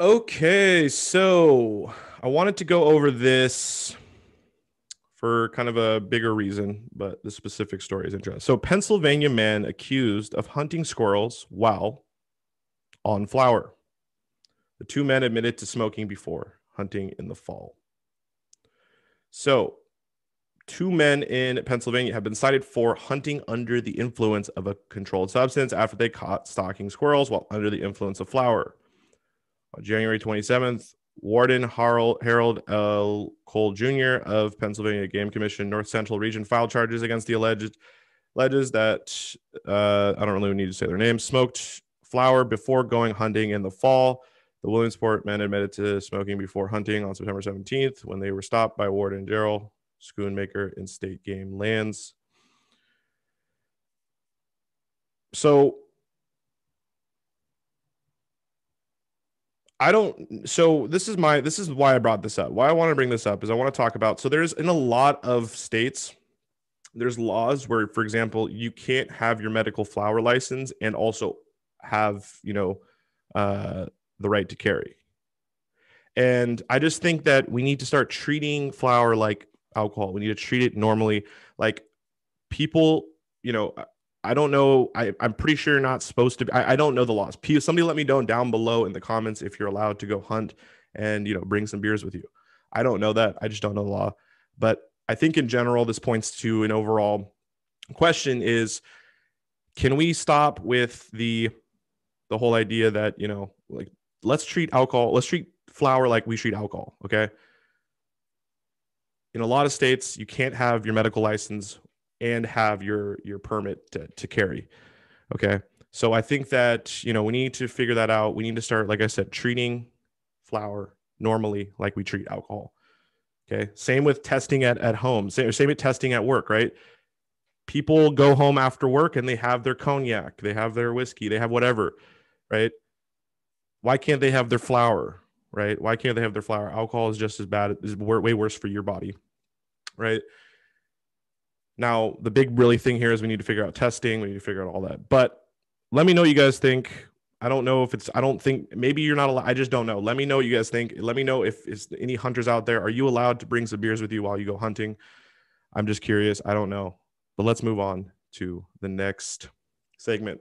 Okay, so I wanted to go over this for kind of a bigger reason, but the specific story is interesting. So, Pennsylvania man accused of hunting squirrels while on flower. The two men admitted to smoking before hunting in the fall. So, two men in Pennsylvania have been cited for hunting under the influence of a controlled substance after they caught stalking squirrels while under the influence of flower. On January 27th, Warden Harold L. Cole Jr. of Pennsylvania Game Commission North Central Region filed charges against the alleged alleges that uh, I don't really need to say their name smoked flower before going hunting in the fall. The Williamsport men admitted to smoking before hunting on September 17th when they were stopped by Warden Daryl Schoonmaker in state game lands. So I don't so this is my this is why I brought this up. Why I want to bring this up is I want to talk about so there's in a lot of states there's laws where for example you can't have your medical flower license and also have, you know, uh the right to carry. And I just think that we need to start treating flower like alcohol. We need to treat it normally. Like people, you know, I don't know. I, I'm pretty sure you're not supposed to. Be, I, I don't know the laws. Somebody let me know down below in the comments if you're allowed to go hunt and you know bring some beers with you. I don't know that. I just don't know the law. But I think in general, this points to an overall question: is can we stop with the the whole idea that you know like let's treat alcohol, let's treat flower like we treat alcohol. Okay. In a lot of states, you can't have your medical license and have your your permit to, to carry okay? So i think that you know we need to figure that out. We need to start like i said treating flower normally like we treat alcohol okay? Same with testing at, at home. Same, same with testing at work right? People go home after work and they have their cognac they have their whiskey they have whatever right? Why can't they have their flower right why can't they have their flower alcohol is just as bad is way worse for your body right now, the big really thing here is we need to figure out testing, we need to figure out all that. But let me know what you guys think. I don't know if it's, I don't think, maybe you're not allowed. I just don't know. Let me know what you guys think. Let me know if is any hunters out there. Are you allowed to bring some beers with you while you go hunting? I'm just curious. I don't know. But let's move on to the next segment.